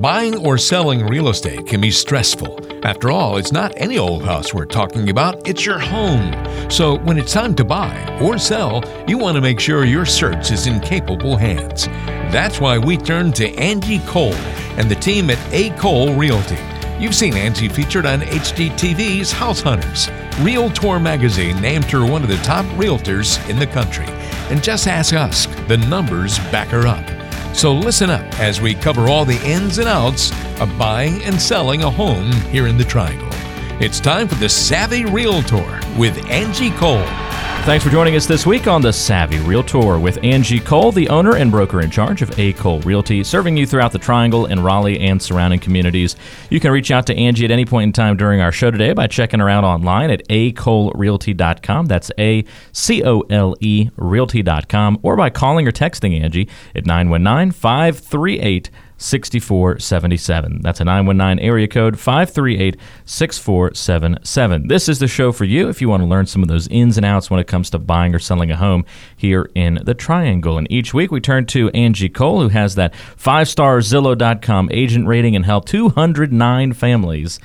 Buying or selling real estate can be stressful. After all, it's not any old house we're talking about, it's your home. So when it's time to buy or sell, you want to make sure your search is in capable hands. That's why we turn to Angie Cole and the team at A. Cole Realty. You've seen Angie featured on HGTV's House Hunters. Realtor magazine named her one of the top realtors in the country. And just ask us, the numbers back her up. So listen up as we cover all the ins and outs of buying and selling a home here in the Triangle. It's time for the Savvy Realtor with Angie Cole. Thanks for joining us this week on the Savvy Realtor with Angie Cole, the owner and broker in charge of A. Cole Realty, serving you throughout the Triangle in Raleigh and surrounding communities. You can reach out to Angie at any point in time during our show today by checking her out online at acolerealty.com. That's A C O L E realty.com or by calling or texting Angie at 919 538 6477. That's a 919 area code 538 6477. This is the show for you if you want to learn some of those ins and outs when it comes to buying or selling a home here in the Triangle. And each week we turn to Angie Cole, who has that five star Zillow.com agent rating and helped 209 families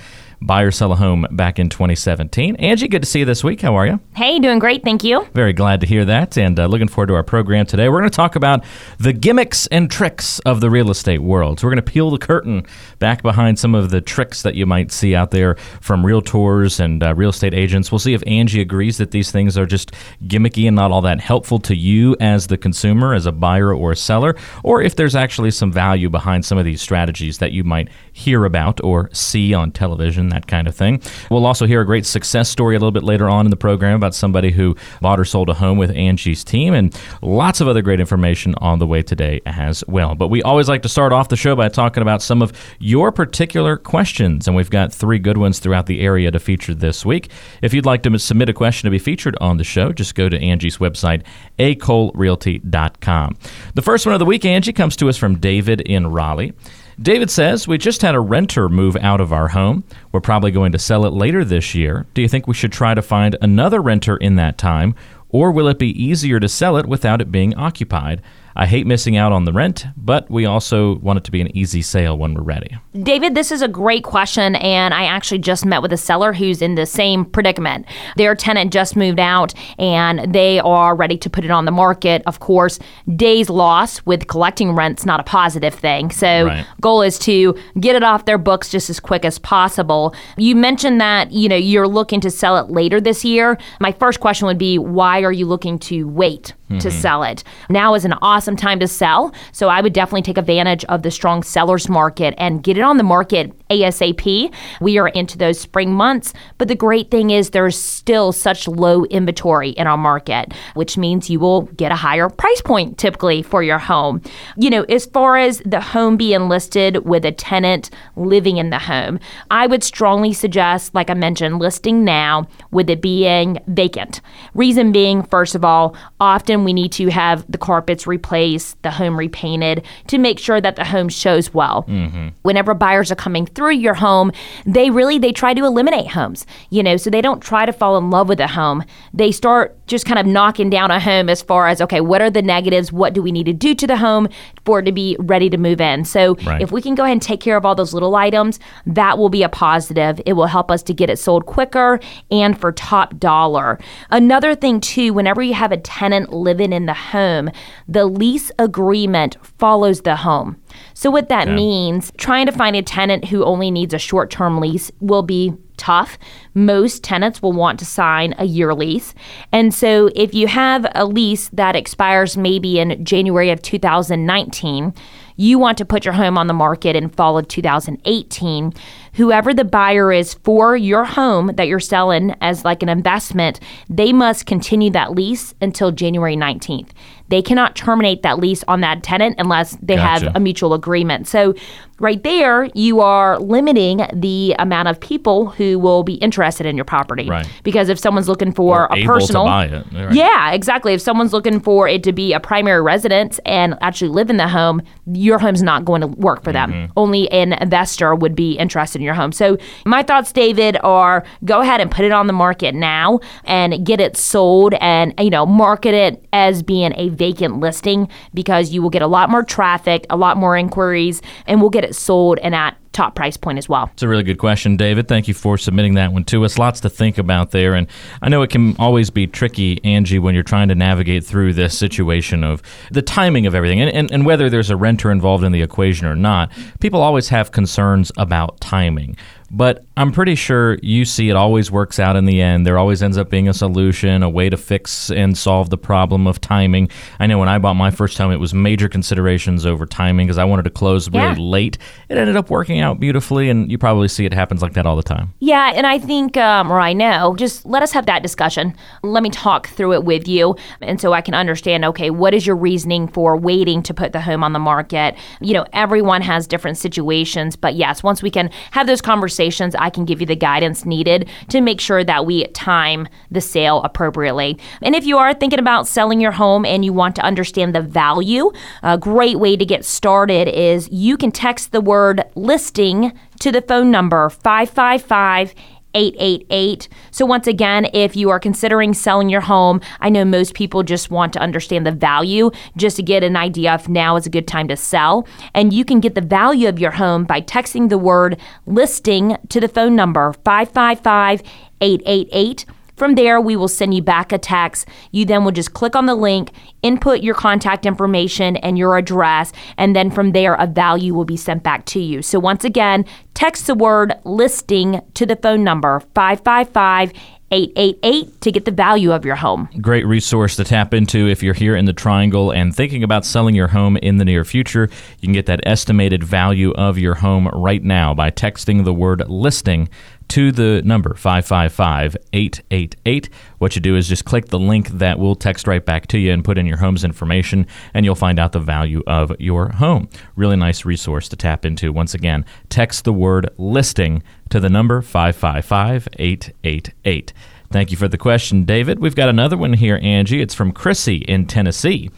buy or sell a home back in 2017. Angie, good to see you this week. How are you? Hey, doing great. Thank you. Very glad to hear that and uh, looking forward to our program today. We're going to talk about the gimmicks and tricks of the real estate world. So we're going to peel the curtain back behind some of the tricks that you might see out there from realtors and uh, real estate agents. We'll see if Angie agrees that these things are just gimmicky and not all that helpful to you as the consumer, as a buyer or a seller, or if there's actually some value behind some of these strategies that you might hear about or see on television that kind of thing. We'll also hear a great success story a little bit later on in the program about somebody who bought or sold a home with Angie's team, and lots of other great information on the way today as well. But we always like to start off the show by talking about some of your particular questions, and we've got three good ones throughout the area to feature this week. If you'd like to submit a question to be featured on the show, just go to Angie's website, acolerealty.com. The first one of the week, Angie, comes to us from David in Raleigh. David says, We just had a renter move out of our home. We're probably going to sell it later this year. Do you think we should try to find another renter in that time, or will it be easier to sell it without it being occupied? I hate missing out on the rent, but we also want it to be an easy sale when we're ready. David, this is a great question, and I actually just met with a seller who's in the same predicament. Their tenant just moved out, and they are ready to put it on the market. Of course, days lost with collecting rent's not a positive thing. So, Right. goal is to get it off their books just as quick as possible. You mentioned that you know you're looking to sell it later this year. My first question would be, why are you looking to wait? To mm-hmm. sell it. Now is an awesome time to sell. So I would definitely take advantage of the strong seller's market and get it on the market ASAP. We are into those spring months, but the great thing is there's still such low inventory in our market, which means you will get a higher price point typically for your home. You know, as far as the home being listed with a tenant living in the home, I would strongly suggest, like I mentioned, listing now with it being vacant. Reason being, first of all, often we need to have the carpets replaced, the home repainted to make sure that the home shows well. Mm-hmm. Whenever buyers are coming through your home, they really they try to eliminate homes. You know, so they don't try to fall in love with a home. They start just kind of knocking down a home as far as okay, what are the negatives? What do we need to do to the home for it to be ready to move in? So Right. if we can go ahead and take care of all those little items, that will be a positive. It will help us to get it sold quicker and for top dollar. Another thing too, whenever you have a tenant living in the home, the lease agreement follows the home. So what that means, trying to find a tenant who only needs a short-term lease will be tough. Most tenants will want to sign a year lease. And so if you have a lease that expires maybe in January of 2019, you want to put your home on the market in fall of 2018 whoever the buyer is for your home that you're selling as like an investment they must continue that lease until january 19th they cannot terminate that lease on that tenant unless they Gotcha. have a mutual agreement so right there you are limiting the amount of people who will be interested in your property Right. because if someone's looking for a able personal to buy it. Right. yeah, exactly. If someone's looking for it to be a primary residence and actually live in the home, your home's not going to work for them. Mm-hmm. Only an investor would be interested in your home. So, my thoughts, David, are go ahead and put it on the market now and get it sold and, you know, market it as being a vacant listing because you will get a lot more traffic, a lot more inquiries, and we'll get it sold and at top price point as well. It's a really good question, David. Thank you for submitting that one to us. Lots to think about there. And I know it can always be tricky, Angie, when you're trying to navigate through this situation of the timing of everything and, and, and whether there's a renter involved in the equation or not. People always have concerns about timing. But I'm pretty sure you see it always works out in the end. There always ends up being a solution, a way to fix and solve the problem of timing. I know when I bought my first home, it was major considerations over timing because I wanted to close really Yeah. late. It ended up working out beautifully, and you probably see it happens like that all the time. Yeah, and I think, um, or I know, just let us have that discussion. Let me talk through it with you. And so I can understand, okay, what is your reasoning for waiting to put the home on the market? You know, everyone has different situations, but yes, once we can have those conversations, I can give you the guidance needed to make sure that we time the sale appropriately. And if you are thinking about selling your home and you want to understand the value, a great way to get started is you can text the word listing to the phone number 555 888. So, once again, if you are considering selling your home, I know most people just want to understand the value just to get an idea if now is a good time to sell. And you can get the value of your home by texting the word listing to the phone number 555 888. From there, we will send you back a text. You then will just click on the link, input your contact information and your address, and then from there, a value will be sent back to you. So, once again, text the word listing to the phone number 555 888 to get the value of your home. Great resource to tap into if you're here in the Triangle and thinking about selling your home in the near future. You can get that estimated value of your home right now by texting the word listing to the number 555 888. What you do is just click the link that will text right back to you and put in your home's information, and you'll find out the value of your home. Really nice resource to tap into. Once again, text the word listing to the number 555 888. Thank you for the question, David. We've got another one here, Angie. It's from Chrissy in Tennessee.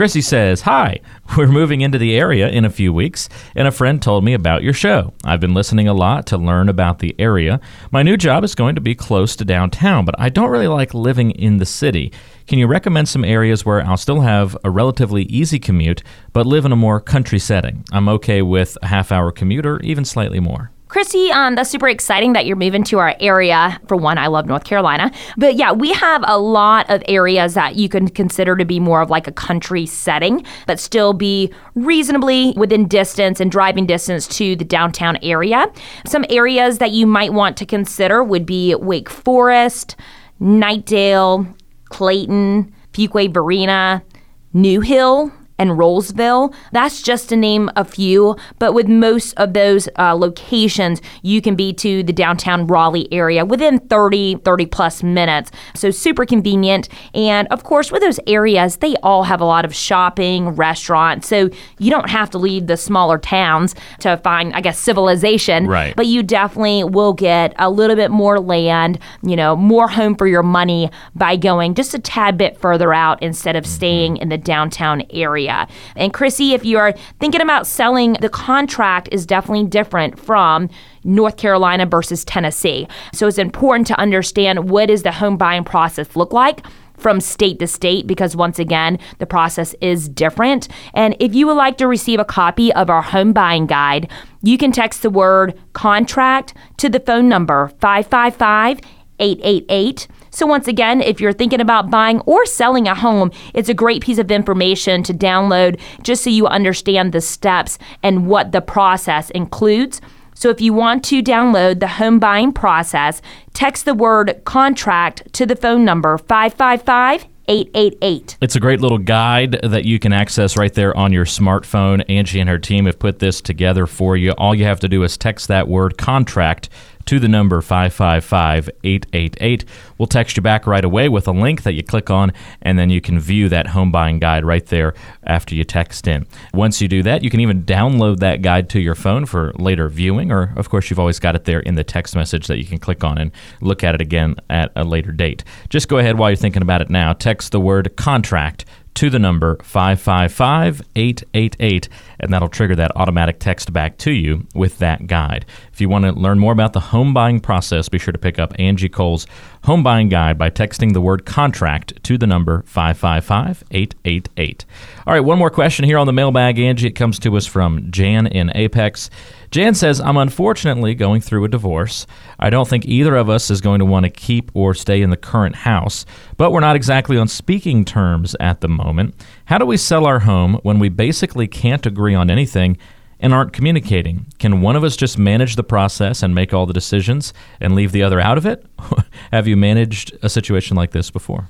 Chrissy says, Hi, we're moving into the area in a few weeks, and a friend told me about your show. I've been listening a lot to learn about the area. My new job is going to be close to downtown, but I don't really like living in the city. Can you recommend some areas where I'll still have a relatively easy commute, but live in a more country setting? I'm okay with a half hour commute or even slightly more. Chrissy, um, that's super exciting that you're moving to our area. For one, I love North Carolina. But yeah, we have a lot of areas that you can consider to be more of like a country setting, but still be reasonably within distance and driving distance to the downtown area. Some areas that you might want to consider would be Wake Forest, Knightdale, Clayton, Fuquay Varina, New Hill, and Rolesville. That's just to name a few, but with most of those uh, locations, you can be to the downtown Raleigh area within 30, 30 plus minutes. So super convenient. And of course, with those areas, they all have a lot of shopping, restaurants. So you don't have to leave the smaller towns to find, I guess, civilization. Right. But you definitely will get a little bit more land, you know, more home for your money by going just a tad bit further out instead of staying in the downtown area. And Chrissy, if you are thinking about selling, the contract is definitely different from North Carolina versus Tennessee. So it's important to understand what does the home buying process look like from state to state because once again the process is different. And if you would like to receive a copy of our home buying guide you can text the word contract to the phone number 555 888 so, once again, if you're thinking about buying or selling a home, it's a great piece of information to download just so you understand the steps and what the process includes. So, if you want to download the home buying process, text the word contract to the phone number 555 888. It's a great little guide that you can access right there on your smartphone. Angie and her team have put this together for you. All you have to do is text that word contract to the number 555 888. We'll text you back right away with a link that you click on, and then you can view that home buying guide right there after you text in. Once you do that, you can even download that guide to your phone for later viewing, or of course, you've always got it there in the text message that you can click on and look at it again at a later date. Just go ahead while you're thinking about it now, text the word contract to the number 555 888, and that'll trigger that automatic text back to you with that guide. If you want to learn more about the home buying process, be sure to pick up Angie Cole's home buying guide by texting the word contract to the number 555 888. All right, one more question here on the mailbag, Angie. It comes to us from Jan in Apex. Jan says, I'm unfortunately going through a divorce. I don't think either of us is going to want to keep or stay in the current house, but we're not exactly on speaking terms at the moment. How do we sell our home when we basically can't agree on anything and aren't communicating? Can one of us just manage the process and make all the decisions and leave the other out of it? Have you managed a situation like this before?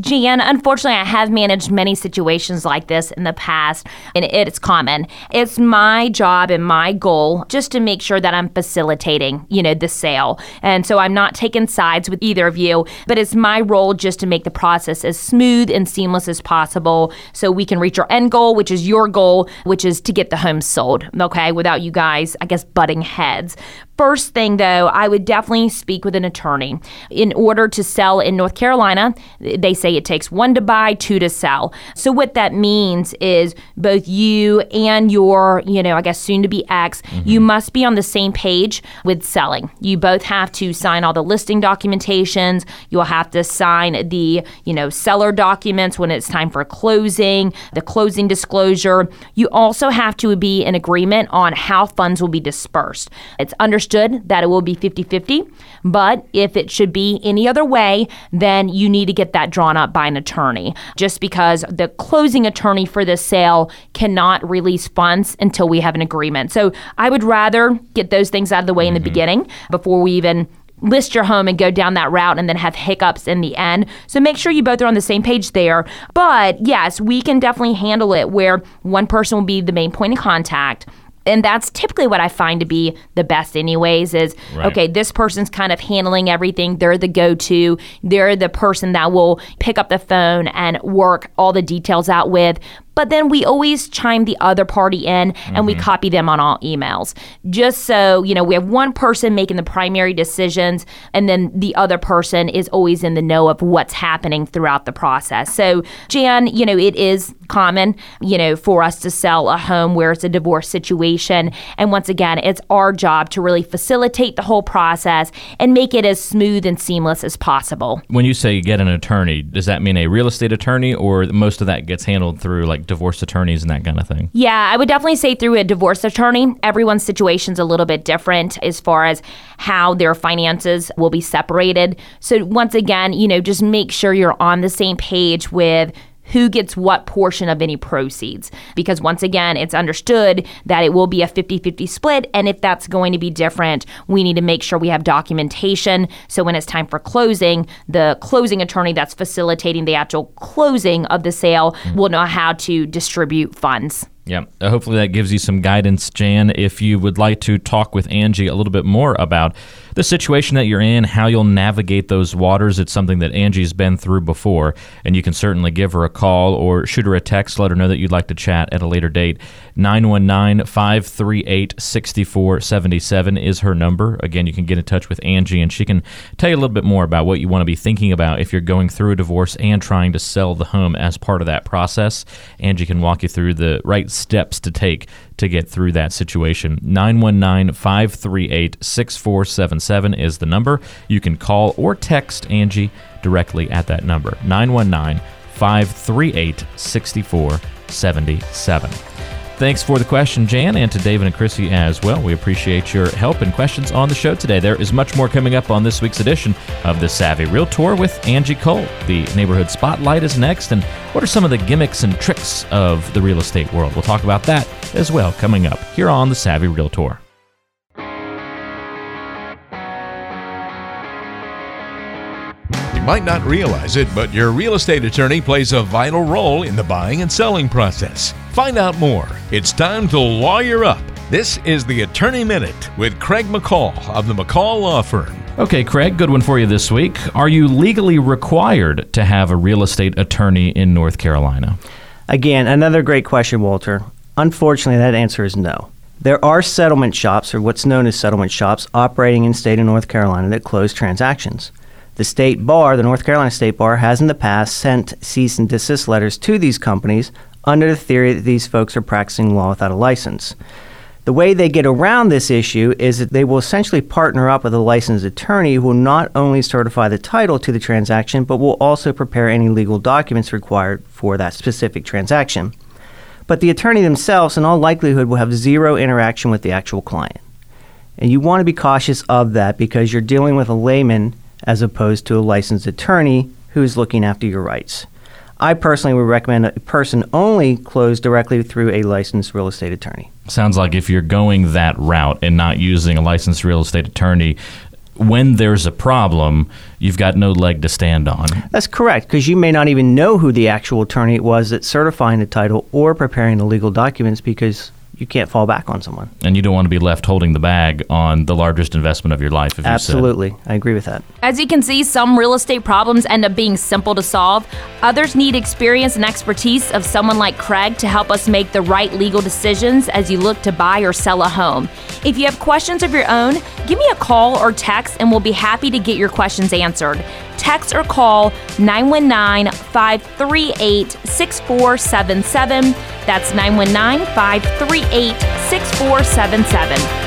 Jan, unfortunately, I have managed many situations like this in the past, and it's common. It's my job and my goal just to make sure that I'm facilitating, you know, the sale. And so I'm not taking sides with either of you, but it's my role just to make the process as smooth and seamless as possible so we can reach our end goal, which is your goal, which is to get the home sold, okay, without you guys, I guess, butting heads. First thing, though, I would definitely speak with an attorney. In order to sell in North Carolina, they say it takes one to buy, two to sell. So, what that means is both you and your, you know, I guess soon to be ex, mm-hmm. you must be on the same page with selling. You both have to sign all the listing documentations. You'll have to sign the, you know, seller documents when it's time for closing, the closing disclosure. You also have to be in agreement on how funds will be dispersed. It's understood understood that it will be 50 50, but if it should be any other way, then you need to get that drawn up by an attorney. Just because the closing attorney for this sale cannot release funds until we have an agreement. So I would rather get those things out of the way mm-hmm. in the mm-hmm. beginning before we even list your home and go down that route and then have hiccups in the end. So make sure you both are on the same page there. But yes, we can definitely handle it where one person will be the main point of contact and that's typically what I find to be the best anyways is right. okay this person's kind of handling everything. They're the go-to. They're the person that will pick up the phone and work all the details out with but then we always chime the other party in and mm-hmm. we copy them on all emails. Just so you know we have one person making the primary decisions and then the other person is always in the know of what's happening throughout the process. So jan you know it is common you know for us to sell a home where it's a divorce situation. And once again it's our job to really facilitate the whole process and make it as smooth and seamless as possible. When you say get an attorney does that mean a real estate attorney or most of that gets handled through like divorce attorneys and that kind of thing? Yeah, I would definitely say through a divorce attorney. Everyone's situation's a little bit different as far as how their finances will be separated. So once again, you know, just make sure you're on the same page with who gets what portion of any proceeds. Because once again, it's understood that it will be a 50 50 split. And if that's going to be different, we need to make sure we have documentation. So when it's time for closing, the closing attorney that's facilitating the actual closing of the sale mm-hmm. will know how to distribute funds. Yeah, uh, hopefully that gives you some guidance, Jan. If you would like to talk with Angie a little bit more about the situation that you're in, how you'll navigate those waters. It's something that Angie's been through before, and you can certainly give her a call or shoot her a text, let her know that you'd like to chat at a later date. 919 538 6477 is her number. Again, you can get in touch with Angie, and she can tell you a little bit more about what you want to be thinking about if you're going through a divorce and trying to sell the home as part of that process. Angie can walk you through the right steps to take to get through that situation. 919 538 6477 is the number. You can call or text Angie directly at that number 919 538 6477. Thanks for the question, Jan, and to David and Chrissy as well. We appreciate your help and questions on the show today. There is much more coming up on this week's edition of the Savvy Realtor with Angie Cole. The neighborhood spotlight is next, and what are some of the gimmicks and tricks of the real estate world? We'll talk about that as well coming up here on the Savvy Realtor. might not realize it, but your real estate attorney plays a vital role in the buying and selling process. Find out more. It's time to lawyer up. This is the Attorney Minute with Craig McCall of the McCall Law Firm. Okay, Craig, good one for you this week. Are you legally required to have a real estate attorney in North Carolina? Again, another great question, Walter. Unfortunately, that answer is no. There are settlement shops, or what's known as settlement shops, operating in state of North Carolina that close transactions. The state bar, the North Carolina State Bar, has in the past sent cease and desist letters to these companies under the theory that these folks are practicing law without a license. The way they get around this issue is that they will essentially partner up with a licensed attorney who will not only certify the title to the transaction, but will also prepare any legal documents required for that specific transaction. But the attorney themselves, in all likelihood, will have zero interaction with the actual client. And you want to be cautious of that because you're dealing with a layman as opposed to a licensed attorney who's looking after your rights. I personally would recommend a person only close directly through a licensed real estate attorney. Sounds like if you're going that route and not using a licensed real estate attorney, when there's a problem, you've got no leg to stand on. That's correct, because you may not even know who the actual attorney was that's certifying the title or preparing the legal documents because you can't fall back on someone. And you don't want to be left holding the bag on the largest investment of your life. If Absolutely. I agree with that. As you can see, some real estate problems end up being simple to solve. Others need experience and expertise of someone like Craig to help us make the right legal decisions as you look to buy or sell a home. If you have questions of your own, give me a call or text and we'll be happy to get your questions answered text or call 919 538 6477. That's 919 538 6477.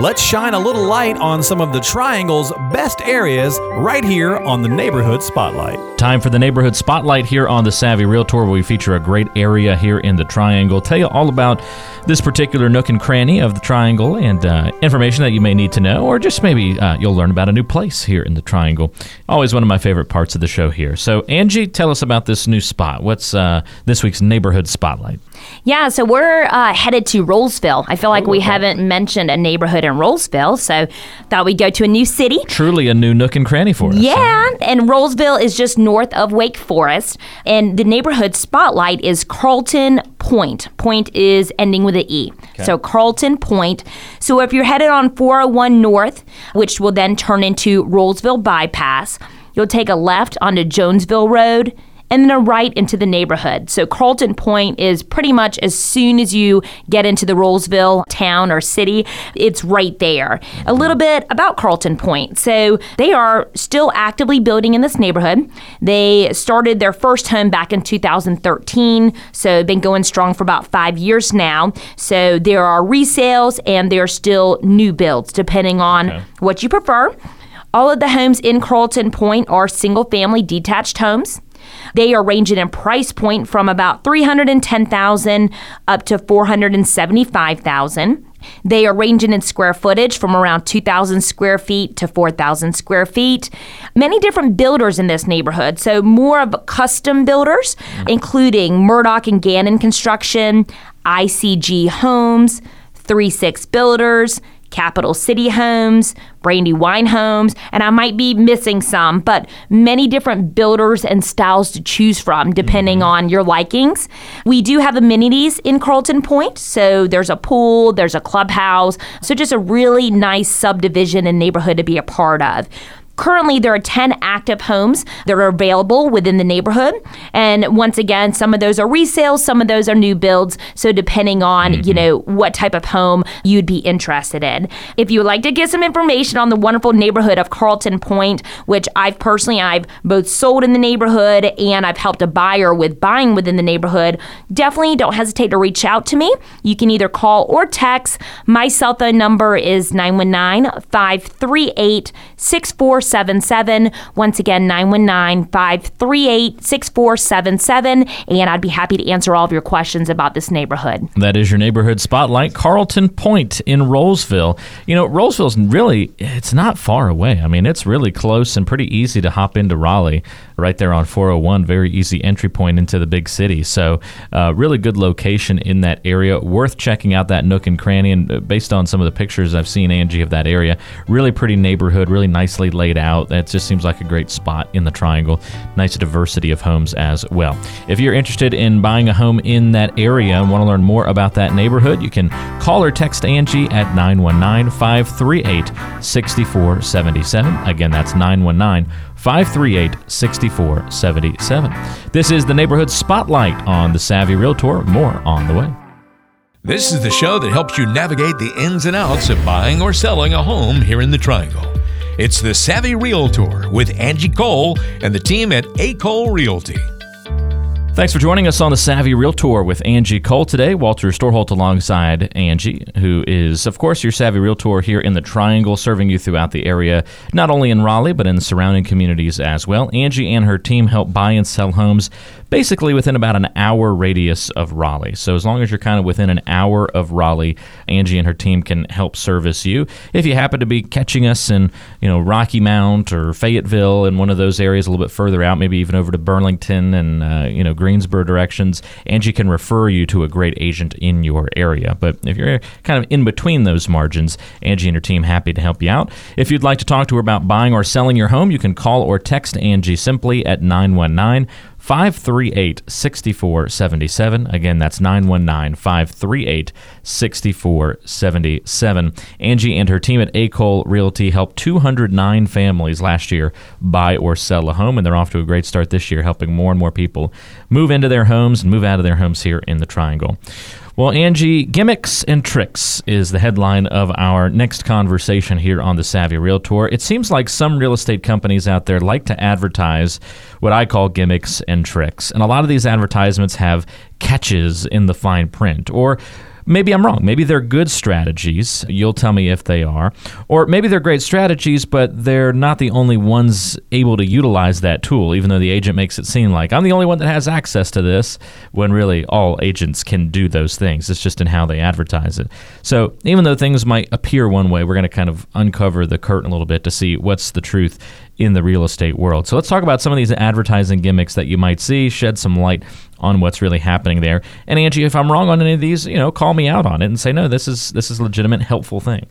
Let's shine a little light on some of the Triangle's best areas right here on the Neighborhood Spotlight. Time for the Neighborhood Spotlight here on the Savvy Realtor, where we feature a great area here in the Triangle. Tell you all about this particular nook and cranny of the Triangle and uh, information that you may need to know, or just maybe uh, you'll learn about a new place here in the Triangle. Always one of my favorite parts of the show here. So, Angie, tell us about this new spot. What's uh, this week's Neighborhood Spotlight? Yeah, so we're uh, headed to Rolesville. I feel like Ooh, we okay. haven't mentioned a neighborhood in Rolesville, so thought we'd go to a new city. Truly a new nook and cranny for us. Yeah, and Rolesville is just north of Wake Forest, and the neighborhood spotlight is Carlton Pointe. Point is ending with an E. Okay. So Carlton Pointe. So if you're headed on 401 North, which will then turn into Rolesville Bypass, you'll take a left onto Jonesville Road and then a right into the neighborhood. So Carlton Pointe is pretty much as soon as you get into the Rolesville town or city, it's right there. A little bit about Carlton Pointe. So they are still actively building in this neighborhood. They started their first home back in 2013, so been going strong for about five years now. So there are resales and there are still new builds, depending on okay. what you prefer. All of the homes in Carlton Pointe are single family detached homes. They are ranging in price point from about 310,000 up to 475,000. They are ranging in square footage from around 2,000 square feet to 4,000 square feet. Many different builders in this neighborhood, so more of custom builders, mm-hmm. including Murdoch and Gannon Construction, ICG Homes, 3 6 Builders, Capital City Homes, Brandywine Homes, and I might be missing some, but many different builders and styles to choose from depending mm-hmm. on your likings. We do have amenities in Carlton Pointe, so there's a pool, there's a clubhouse, so just a really nice subdivision and neighborhood to be a part of. Currently, there are 10 active homes that are available within the neighborhood. And once again, some of those are resales, some of those are new builds. So, depending on, mm-hmm. you know, what type of home you'd be interested in. If you would like to get some information on the wonderful neighborhood of Carlton Pointe, which I've personally, I've both sold in the neighborhood and I've helped a buyer with buying within the neighborhood, definitely don't hesitate to reach out to me. You can either call or text. My cell phone number is 919 538 6477. Once again, 919 538 6477. And I'd be happy to answer all of your questions about this neighborhood. That is your neighborhood spotlight, Carlton Pointe in Rolesville. You know, Rolesville's really, it's not far away. I mean, it's really close and pretty easy to hop into Raleigh right there on 401. Very easy entry point into the big city. So, uh, really good location in that area. Worth checking out that nook and cranny. And uh, based on some of the pictures I've seen, Angie, of that area, really pretty neighborhood, really nicely laid out. That just seems like a great spot in the triangle. Nice diversity of homes as well. If you're interested in buying a home in that area and want to learn more about that neighborhood, you can call or text Angie at 919 538 6477. Again, that's 919 538 6477. This is the Neighborhood Spotlight on the Savvy Realtor. More on the way. This is the show that helps you navigate the ins and outs of buying or selling a home here in the Triangle. It's the Savvy Realtor with Angie Cole and the team at A. Cole Realty. Thanks for joining us on the Savvy Realtor with Angie Cole today. Walter Storholt alongside Angie, who is, of course, your Savvy Realtor here in the Triangle, serving you throughout the area, not only in Raleigh, but in the surrounding communities as well. Angie and her team help buy and sell homes basically within about an hour radius of Raleigh. So as long as you're kind of within an hour of Raleigh, Angie and her team can help service you. If you happen to be catching us in, you know, Rocky Mount or Fayetteville in one of those areas a little bit further out, maybe even over to Burlington and uh, you know Greensboro directions, Angie can refer you to a great agent in your area. But if you're kind of in between those margins, Angie and her team happy to help you out. If you'd like to talk to her about buying or selling your home, you can call or text Angie simply at 919 538 6477. Again, that's 919 538 6477. Angie and her team at Acole Realty helped 209 families last year buy or sell a home, and they're off to a great start this year, helping more and more people move into their homes and move out of their homes here in the Triangle. Well, Angie, gimmicks and tricks is the headline of our next conversation here on the Savvy Realtor. It seems like some real estate companies out there like to advertise what I call gimmicks and tricks. And a lot of these advertisements have catches in the fine print or Maybe I'm wrong. Maybe they're good strategies. You'll tell me if they are. Or maybe they're great strategies, but they're not the only ones able to utilize that tool, even though the agent makes it seem like I'm the only one that has access to this, when really all agents can do those things. It's just in how they advertise it. So even though things might appear one way, we're going to kind of uncover the curtain a little bit to see what's the truth in the real estate world. So let's talk about some of these advertising gimmicks that you might see, shed some light on what's really happening there. And Angie, if I'm wrong on any of these, you know, call me out on it and say no, this is this is a legitimate helpful thing.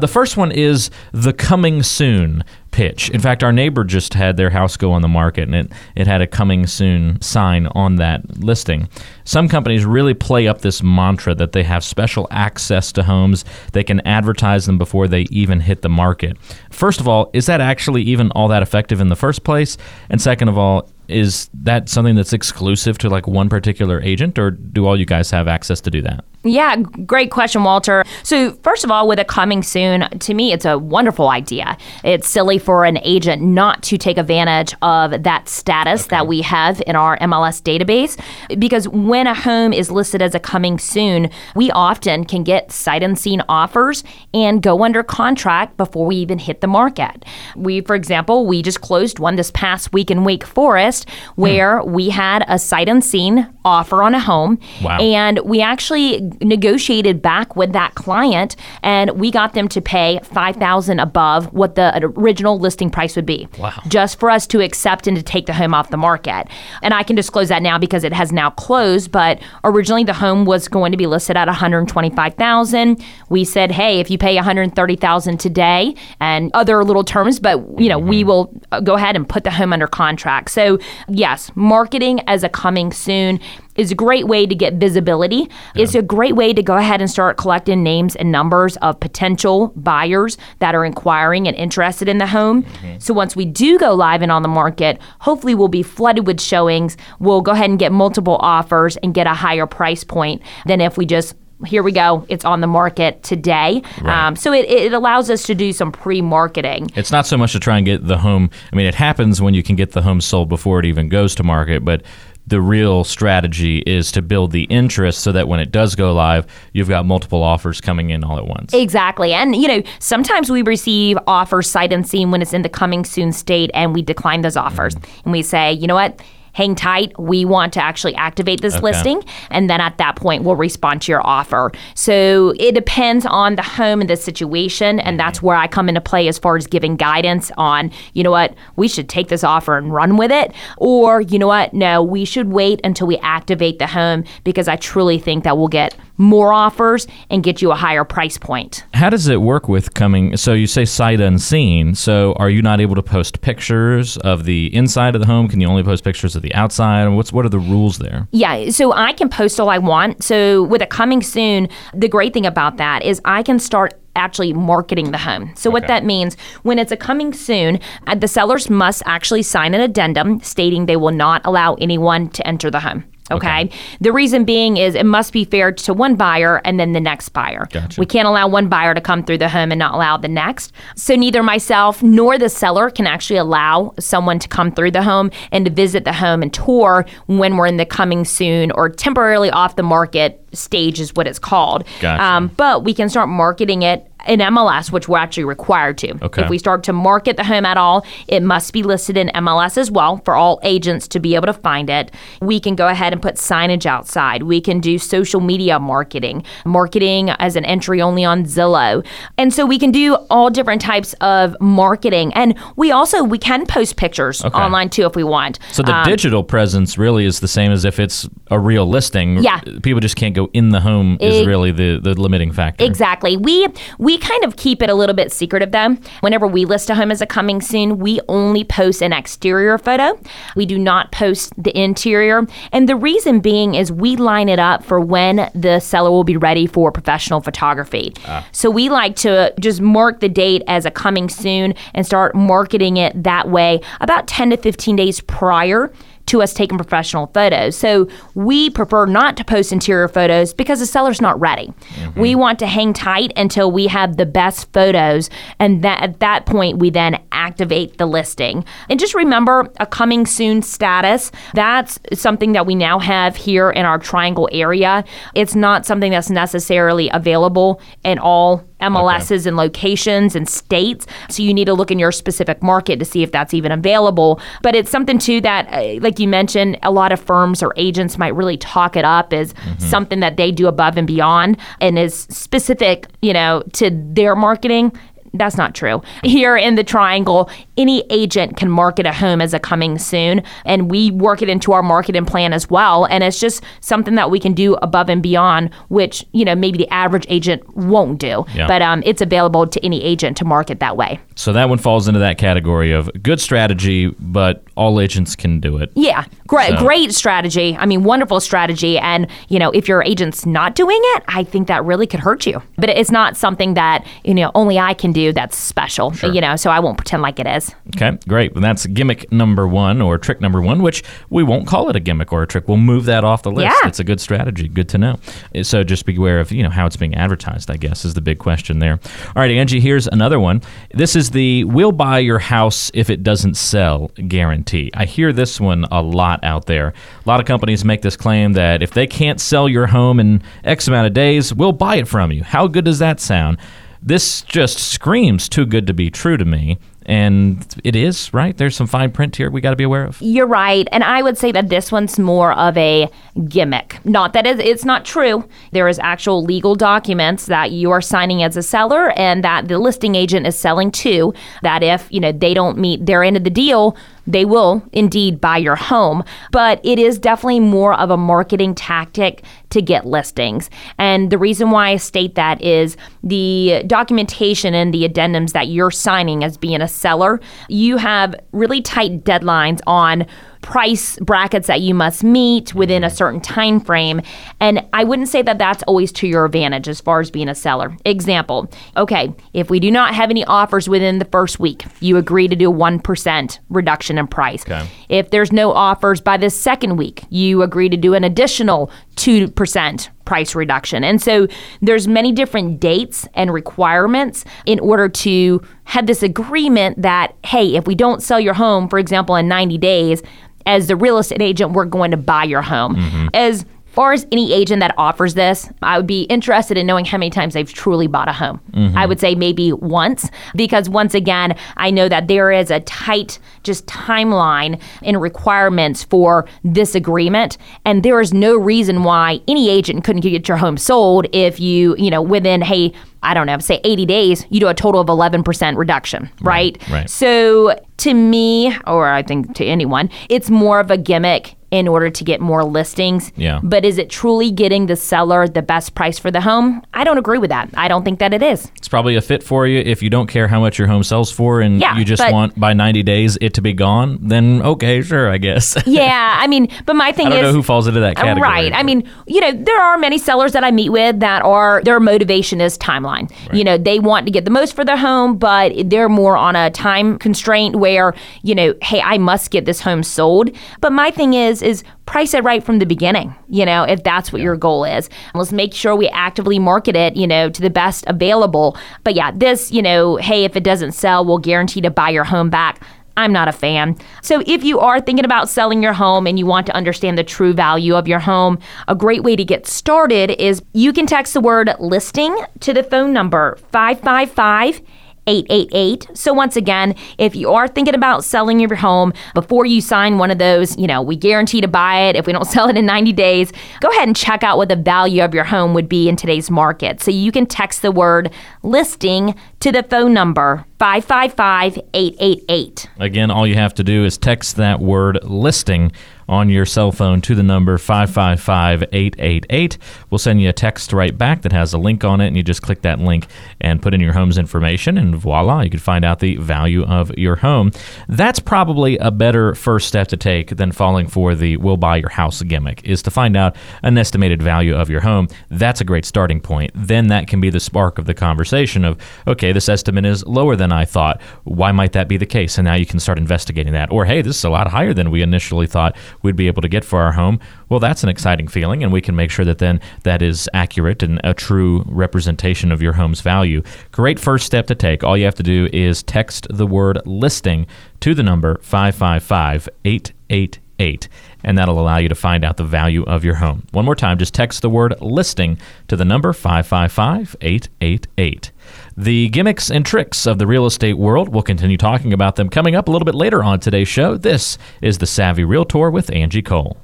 The first one is the coming soon pitch. In fact, our neighbor just had their house go on the market and it, it had a coming soon sign on that listing. Some companies really play up this mantra that they have special access to homes. They can advertise them before they even hit the market. First of all, is that actually even all that effective in the first place? And second of all, is that something that's exclusive to like one particular agent or do all you guys have access to do that? Yeah, great question, Walter. So, first of all, with a coming soon, to me, it's a wonderful idea. It's silly for an agent not to take advantage of that status okay. that we have in our MLS database because when a home is listed as a coming soon, we often can get sight unseen offers and go under contract before we even hit the market. We, for example, we just closed one this past week in Wake Forest where hmm. we had a sight unseen offer on a home. Wow. And we actually negotiated back with that client and we got them to pay 5000 above what the original listing price would be. Wow. Just for us to accept and to take the home off the market. And I can disclose that now because it has now closed, but originally the home was going to be listed at 125,000. We said, "Hey, if you pay 130,000 today and other little terms, but you know, mm-hmm. we will uh, go ahead and put the home under contract." So, yes, marketing as a coming soon is a great way to get visibility. Yeah. It's a great way to go ahead and start collecting names and numbers of potential buyers that are inquiring and interested in the home. Mm-hmm. So once we do go live and on the market, hopefully we'll be flooded with showings. We'll go ahead and get multiple offers and get a higher price point than if we just here we go. It's on the market today. Right. Um, so it, it allows us to do some pre marketing. It's not so much to try and get the home. I mean, it happens when you can get the home sold before it even goes to market, but the real strategy is to build the interest so that when it does go live, you've got multiple offers coming in all at once. Exactly. And, you know, sometimes we receive offers sight unseen when it's in the coming soon state and we decline those offers. Mm-hmm. And we say, you know what? Hang tight. We want to actually activate this okay. listing. And then at that point, we'll respond to your offer. So it depends on the home and the situation. And that's mm-hmm. where I come into play as far as giving guidance on, you know what, we should take this offer and run with it. Or, you know what, no, we should wait until we activate the home because I truly think that we'll get more offers and get you a higher price point. How does it work with coming? So you say sight unseen. So are you not able to post pictures of the inside of the home? Can you only post pictures of the outside? What's what are the rules there? Yeah, so I can post all I want. So with a coming soon, the great thing about that is I can start actually marketing the home. So, okay. what that means when it's a coming soon, uh, the sellers must actually sign an addendum stating they will not allow anyone to enter the home. Okay? The reason being is it must be fair to one buyer and then the next buyer. Gotcha. We can't allow one buyer to come through the home and not allow the next. So neither myself nor the seller can actually allow someone to come through the home and to visit the home and tour when we're in the coming soon or temporarily off the market stage is what it's called. Gotcha. Um, but we can start marketing it in MLS, which we're actually required to. Okay. If we start to market the home at all, it must be listed in MLS as well for all agents to be able to find it. We can go ahead and put signage outside. We can do social media marketing, marketing as an entry only on Zillow. And so we can do all different types of marketing. And we also we can post pictures Okay. online too if we want. So the Um, digital presence really is the same as if it's a real listing. Yeah. People just can't go in the home is really the, the limiting factor. Exactly. We we kind of keep it a little bit secret of them. Whenever we list a home as a coming soon, we only post an exterior photo. We do not post the interior. And the reason being is we line it up for when the seller will be ready for professional photography. Ah. So we like to just mark the date as a coming soon and start marketing it that way about 10 to 15 days prior to us taking professional photos. So we prefer not to post interior photos because the seller's not ready. Mm-hmm. We want to hang tight until we have the best photos and that at that point we then activate the listing. And just remember a coming soon status. That's something that we now have here in our triangle area. It's not something that's necessarily available in all MLSs and locations and states. So you need to look in your specific market to see if that's even available. But it's something too that, uh, like you mentioned, a lot of firms or agents might really talk it up as something that they do above and beyond and is specific, you know, to their marketing. That's not true. Here in the triangle, any agent can market a home as a coming soon, and we work it into our marketing plan as well. And it's just something that we can do above and beyond, which you know maybe the average agent won't do. Yeah. But um, it's available to any agent to market that way. So that one falls into that category of good strategy, but all agents can do it. Yeah, great, So- great strategy. I mean, wonderful strategy. And you know, if your agent's not doing it, I think that really could hurt you. But it's not something that you know only I can do. That's special. You know, so I won't pretend like it is. Okay, great. And that's gimmick number one or trick number one, which we won't call it a gimmick or a trick. We'll move that off the list. Yeah. It's a good strategy. Good to know. So just be aware of you know how it's being advertised. I guess is the big question there. All right, Angie. Here's another one. This is the "We'll buy your house if it doesn't sell" guarantee. I hear this one a lot out there. A lot of companies make this claim that if they can't sell your home in X amount of days, we'll buy it from you. How good does that sound? This just screams too good to be true to me. And it is, right? There's some fine print here we got to be aware of. You're right. And I would say that this one's more of a gimmick. Not that it's not true. There is actual legal documents that you are signing as a seller and that the listing agent is selling to that if, you know, they don't meet their end of the deal, they will indeed buy your home. But it is definitely more of a marketing tactic to get listings. And the reason why I state that is the documentation and the addendums that you're signing as being a seller, you have really tight deadlines on price brackets that you must meet within a mm-hmm. certain time frame. And i wouldn't say that that's always to your advantage as far as being a seller. Example okay if we do not have any offers within the first week you agree to do a 1% reduction in price. Okay. if there's no offers by the second week you agree to do an additional 2% price reduction. And so there's many different dates and requirements in order to have this agreement that hey if we don't sell your home for example in 90 days as the real estate agent we're going to buy your home. Mm-hmm. As far as any agent that offers this, I would be interested in knowing how many times they've truly bought a home. Mm-hmm. I would say maybe once, because once again, I know that there is a tight just timeline and requirements for this agreement, and there is no reason why any agent couldn't get your home sold if you, you know, within hey. I don't know, say 80 days, you do a total of 11% reduction, right? right. So to me, or I think to anyone, it's more of a gimmick in order to get more listings. Yeah. But is it truly getting the seller the best price for the home? I don't agree with that. I don't think that it is. It's probably a fit for you if you don't care how much your home sells for and Yeah, you just but- want by 90 days it to be gone, then okay, sure, I guess. Yeah, I mean, but my thing I don't is know who falls into that category. Right. I mean, you know, there are many sellers that I meet with that are their motivation is timeline. You know, they want to get the most for their home, but they're more on a time constraint where, you know, hey, I must get this home sold. But my thing is, is price it right from the beginning, you know, if that's what your goal is. Let's make sure we actively market it, you know, to the best available. But yeah, this, you know, hey, if it doesn't sell, we'll guarantee to buy your home back. I'm not a fan. So, if you are thinking about selling your home and you want to understand the true value of your home, a great way to get started is you can text the word listing to the phone number 555 888. So once again, if you are thinking about selling your home before you sign one of those, you know, we guarantee to buy it if we don't sell it in 90 days, go ahead and check out what the value of your home would be in today's market. So you can text the word listing to the phone number 555 888. Again, all you have to do is text that word listing on your cell phone to the number 555 888. We'll send you a text right back that has a link on it, and you just click that link and put in your home's information, and voila, you can find out the value of your home. That's probably a better first step to take than falling for the we'll buy your house gimmick, is to find out an estimated value of your home. That's a great starting point. Then that can be the spark of the conversation of, okay, this estimate is lower than I thought. Why might that be the case? And now you can start investigating that. Or, hey, this is a lot higher than we initially thought we'd be able to get for our home. Well, that's an exciting feeling, and we can make sure that then that is accurate and a true representation of your home's value. Great first step to take. All you have to do is text the word listing to the number 555 888 and that'll allow you to find out the value of your home. One more time, just text the word listing to the number 555 888. The gimmicks and tricks of the real estate world, we'll continue talking about them coming up a little bit later on today's show. This is the Savvy Realtor with Angie Cole.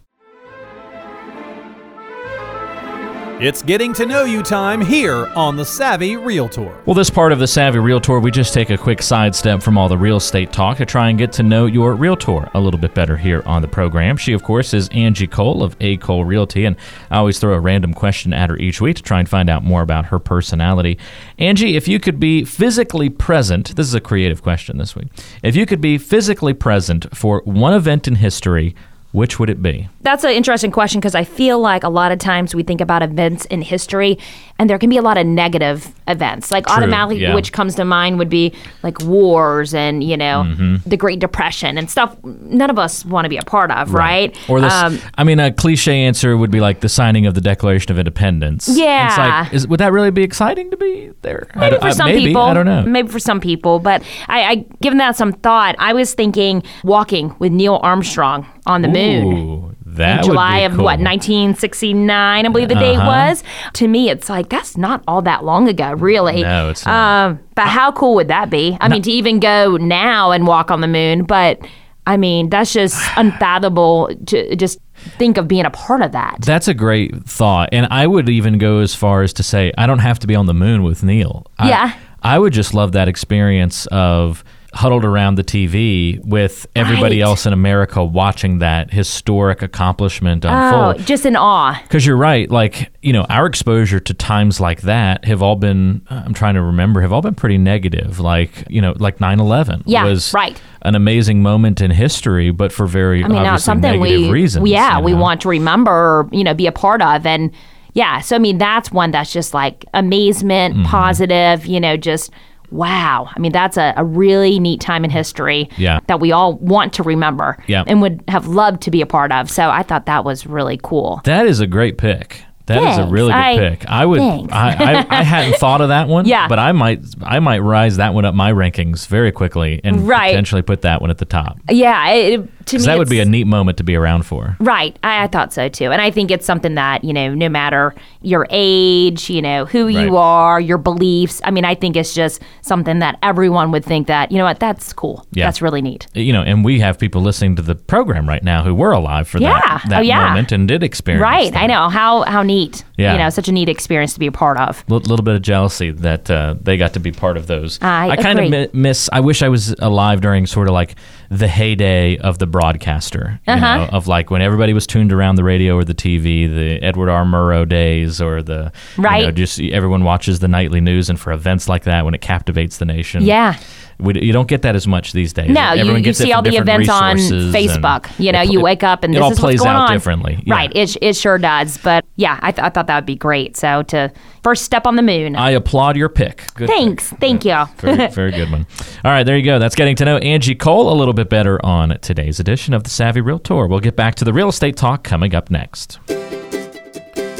It's getting to know you time here on the Savvy Realtor. Well, this part of the Savvy Realtor, we just take a quick sidestep from all the real estate talk to try and get to know your realtor a little bit better here on the program. She, of course, is Angie Cole of A. Cole Realty, and I always throw a random question at her each week to try and find out more about her personality. Angie, if you could be physically present, this is a creative question this week. If you could be physically present for one event in history, which would it be? That's an interesting question because I feel like a lot of times we think about events in history and there can be a lot of negative events. Like True, automatically yeah. which comes to mind would be like wars and, you know, Mm-hmm. the Great Depression and stuff none of us want to be a part of, right? Or this, Um, I mean, a cliche answer would be like the signing of the Declaration of Independence. Yeah. It's like, is, would that really be exciting to be there? Maybe for I- some maybe, people. I don't know. Maybe for some people. But I, I given that some thought, I was thinking walking with Neil Armstrong on the moon. Ooh, that in July of cool. what 1969, I believe the date Uh-huh. was. To me, it's like that's not all that long ago, really. No, it's not. Um, but how cool would that be? I mean, to even go now and walk on the moon, but I mean, that's just unfathomable to just think of being a part of that. That's a great thought. And I would even go as far as to say, I don't have to be on the moon with Neil. I- Yeah. I, would just love that experience of huddled around the TV with everybody Right. else in America watching that historic accomplishment Oh, unfold. just in awe. Because you're right. Like, you know, our exposure to times like that have all been, I'm trying to remember, have all been pretty negative. Like, you know, like 9 11 Yeah, was right. an amazing moment in history, but for very I mean, obviously something negative we, reasons. yeah, you we want to remember, or, you know, be a part of, and yeah. So I mean, that's one that's just like amazement, Mm-hmm. positive, you know, just wow. I mean, that's a, a really neat time in history Yeah. that we all want to remember Yeah. and would have loved to be a part of. So I thought that was really cool. That is a great pick. That is a really good I- pick. I would. I, I, I hadn't thought of that one. Yeah. But I might. I might rise that one up my rankings very quickly and Right. potentially put that one at the top. Yeah, it, to me, that would be a neat moment to be around for. Right. I, I thought so too. And I think it's something that, you know, no matter your age, you know, who you are, your beliefs, I mean, I think it's just something that everyone would think that, you know what, that's cool. Yeah. That's really neat. Uh, you know, and we have people listening to the program right now who were alive for Yeah. that, that Oh, yeah. moment and did experience. Right. that. I know. How how neat. Yeah. You know, such a neat experience to be a part of. A little bit of jealousy that uh, they got to be part of those. I kind of mi- miss. I wish I was alive during sort of like the heyday of the broadcaster. You Uh-huh. know, of like when everybody was tuned around the radio or the TV, the Edward R. Murrow days, or the right, You know, just everyone watches the nightly news, and for events like that, when it captivates the nation. Yeah. We, you don't get that as much these days. No, you, Everyone you gets see all the events on Facebook. You know, it- you wake up and it this all is plays what's going out on. differently. Yeah. Right. It, it sure does. But yeah, I, th- I thought that would be great. So to first step on the moon. I applaud your pick. Good Thanks. pick. Thank you. Very, very good one. All right, there you go. That's getting to know Angie Cole a little bit better on today's edition of the Savvy Realtor. We'll get back to the real estate talk coming up next.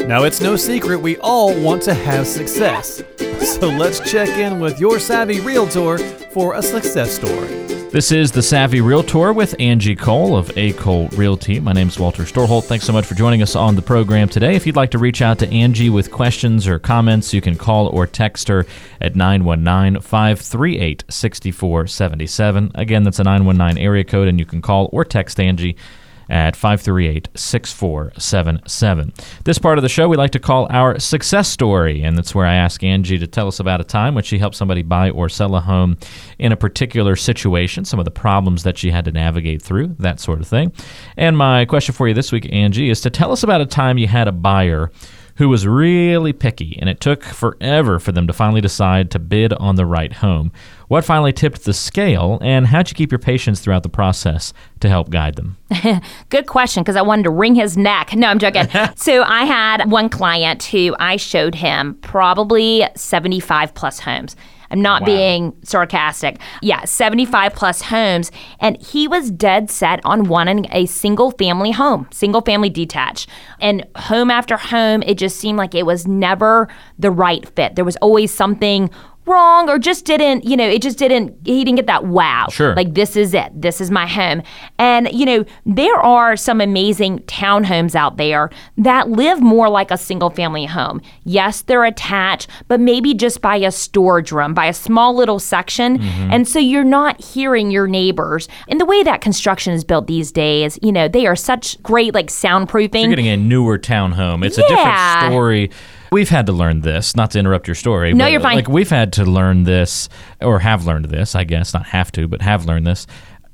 Now, it's no secret we all want to have success. So let's check in with your savvy realtor for a success story. This is the Savvy Realtor with Angie Cole of A. Cole Realty. My name is Walter Storholt. Thanks so much for joining us on the program today. If you'd like to reach out to Angie with questions or comments, you can call or text her at 919 538 6477. Again, that's a 919 area code, and you can call or text Angie at 538 6477. This part of the show we like to call our success story, and that's where I ask Angie to tell us about a time when she helped somebody buy or sell a home in a particular situation, some of the problems that she had to navigate through, that sort of thing. And my question for you this week, Angie, is to tell us about a time you had a buyer who was really picky, and it took forever for them to finally decide to bid on the right home. What finally tipped the scale, and how'd you keep your patience throughout the process to help guide them? Good question because I wanted to wring his neck. No, I'm joking. so I had one client who I showed him probably 75 plus homes. I'm not Wow. being sarcastic. Yeah, 75 plus homes. And he was dead set on wanting a single family home, single family detached. And home after home, it just seemed like it was never the right fit. There was always something wrong or just didn't, you know, it just didn't, he didn't get that wow. Sure. Like, this is it. This is my home. And, you know, there are some amazing townhomes out there that live more like a single family home. Yes, they're attached, but maybe just by a storage room, by a small little section. Mm-hmm. And so you're not hearing your neighbors. And the way that construction is built these days, you know, they are such great, like, soundproofing. You're getting a newer townhome. It's a different story. We've had to learn this, not to interrupt your story. No, but, you're fine. Like we've had to learn this, or have learned this, I guess, not have to, but have learned this.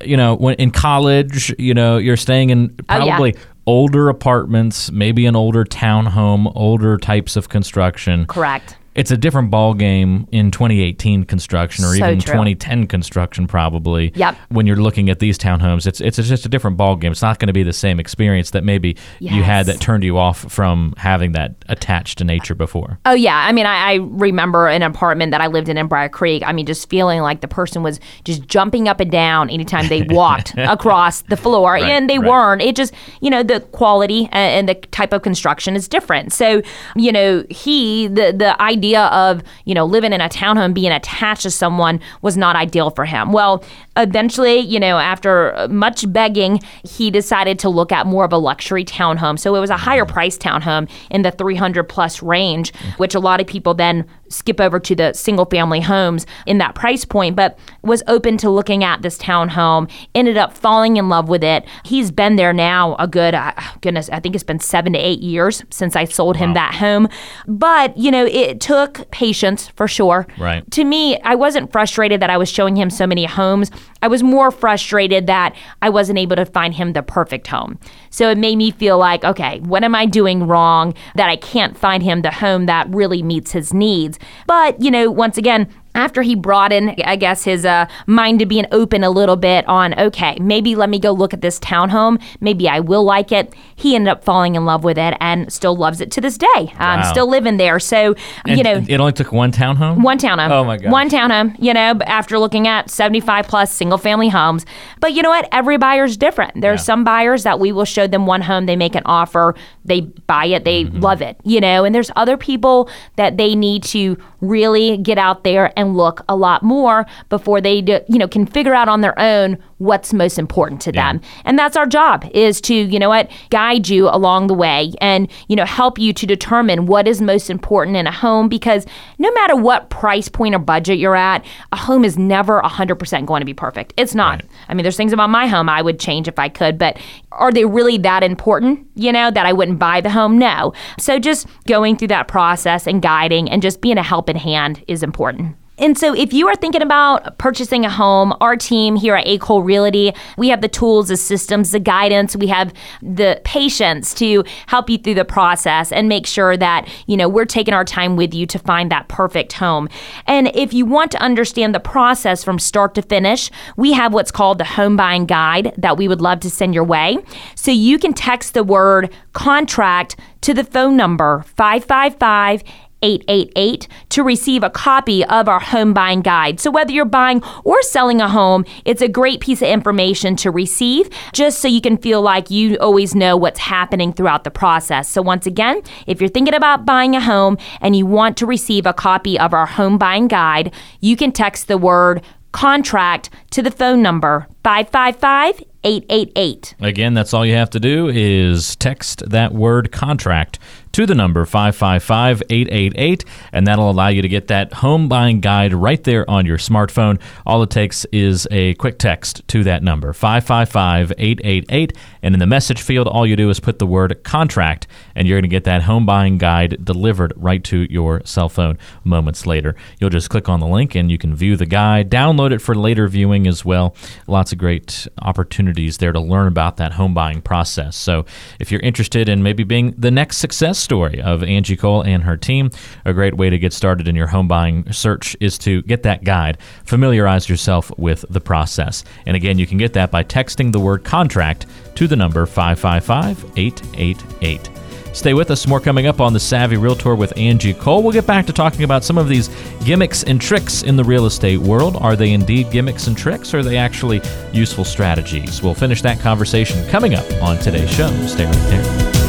You know, when in college, you know, you're staying in Oh, yeah. probably older apartments, maybe an older townhome, older types of construction. Correct. It's a different ball game in 2018 construction or So even true. 2010 construction probably. Yep. When you're looking at these townhomes, it's it's just a different ball game. It's not going to be the same experience that maybe you had that turned you off from having that attached to nature before. Oh yeah, I mean, I, I remember an apartment that I lived in in Brier Creek. I mean, just feeling like the person was just jumping up and down anytime they walked across the floor, Right, and they right. weren't. It just, you know, the quality a- and the type of construction is different. So, you know, he the the idea of you know living in a townhome, being attached to someone was not ideal for him. Well, eventually, you know, after much begging, he decided to look at more of a luxury townhome. So it was a higher price townhome in the 300 plus range, which a lot of people then skip over to the single family homes in that price point, but was open to looking at this townhome, ended up falling in love with it. He's been there now a good, uh, goodness, I think it's been seven to eight years since I sold him that home. But, you know, it took patience for sure. Right. To me, I wasn't frustrated that I was showing him so many homes. I was more frustrated that I wasn't able to find him the perfect home. So it made me feel like, okay, what am I doing wrong that I can't find him the home that really meets his needs? But, you know, once again, after he brought in, I guess, his uh, mind to being open a little bit on, okay, maybe let me go look at this townhome. Maybe I will like it. He ended up falling in love with it and still loves it to this day. Um, Wow. Still living there. So, And you know, it only took one townhome. one townhome. Oh my God. One townhome, you know, after looking at 75 plus single family homes. But you know what? Every buyer's different. There's Yeah. some buyers that we will show them one home, they make an offer, they buy it, they Mm-hmm. love it, you know, and there's other people that they need to really get out there and look a lot more before they, do, you know, can figure out on their own what's most important to Yeah. them. And that's our job is to, you know what, guide you along the way and, you know, help you to determine what is most important in a home because no matter what price point or budget you're at, a home is never 100% going to be perfect. It's not. I mean, there's things about my home I would change if I could, but are they really that important, you know, that I wouldn't buy the home? No. So just going through that process and guiding and just being a helping hand is important. And so, if you are thinking about purchasing a home, our team here at A. Cole We have the tools, the systems, the guidance. We have the patience to help you through the process and make sure that, you know, we're taking our time with you to find that perfect home. And if you want to understand the process from start to finish, we have what's called the home buying guide that we would love to send your way. So you can text the word contract to the phone number 555 888 to receive a copy of our home buying guide. So, whether you're buying or selling a home, it's a great piece of information to receive just so you can feel like you always know what's happening throughout the process. So, once again, if you're thinking about buying a home and you want to receive a copy of our home buying guide, you can text the word contract to the phone number 555 888. Again, that's all you have to do is text that word contract to the number 555 888, and that'll allow you to get that home buying guide right there on your smartphone. All it takes is a quick text to that number 555 888, and in the message field, all you do is put the word contract, and you're going to get that home buying guide delivered right to your cell phone moments later. You'll just click on the link and you can view the guide, download it for later viewing as well. Lots of great opportunities there to learn about that home buying process. So if you're interested in maybe being the next success story of Angie Cole and her team. A great way to get started in your home buying search is to get that guide, familiarize yourself with the process. And again, you can get that by texting the word contract to the number 555 888. Stay with us. More coming up on the Savvy Realtor with Angie Cole. We'll get back to talking about some of these gimmicks and tricks in the real estate world. Are they indeed gimmicks and tricks, or are they actually useful strategies? We'll finish that conversation coming up on today's show. Stay right there.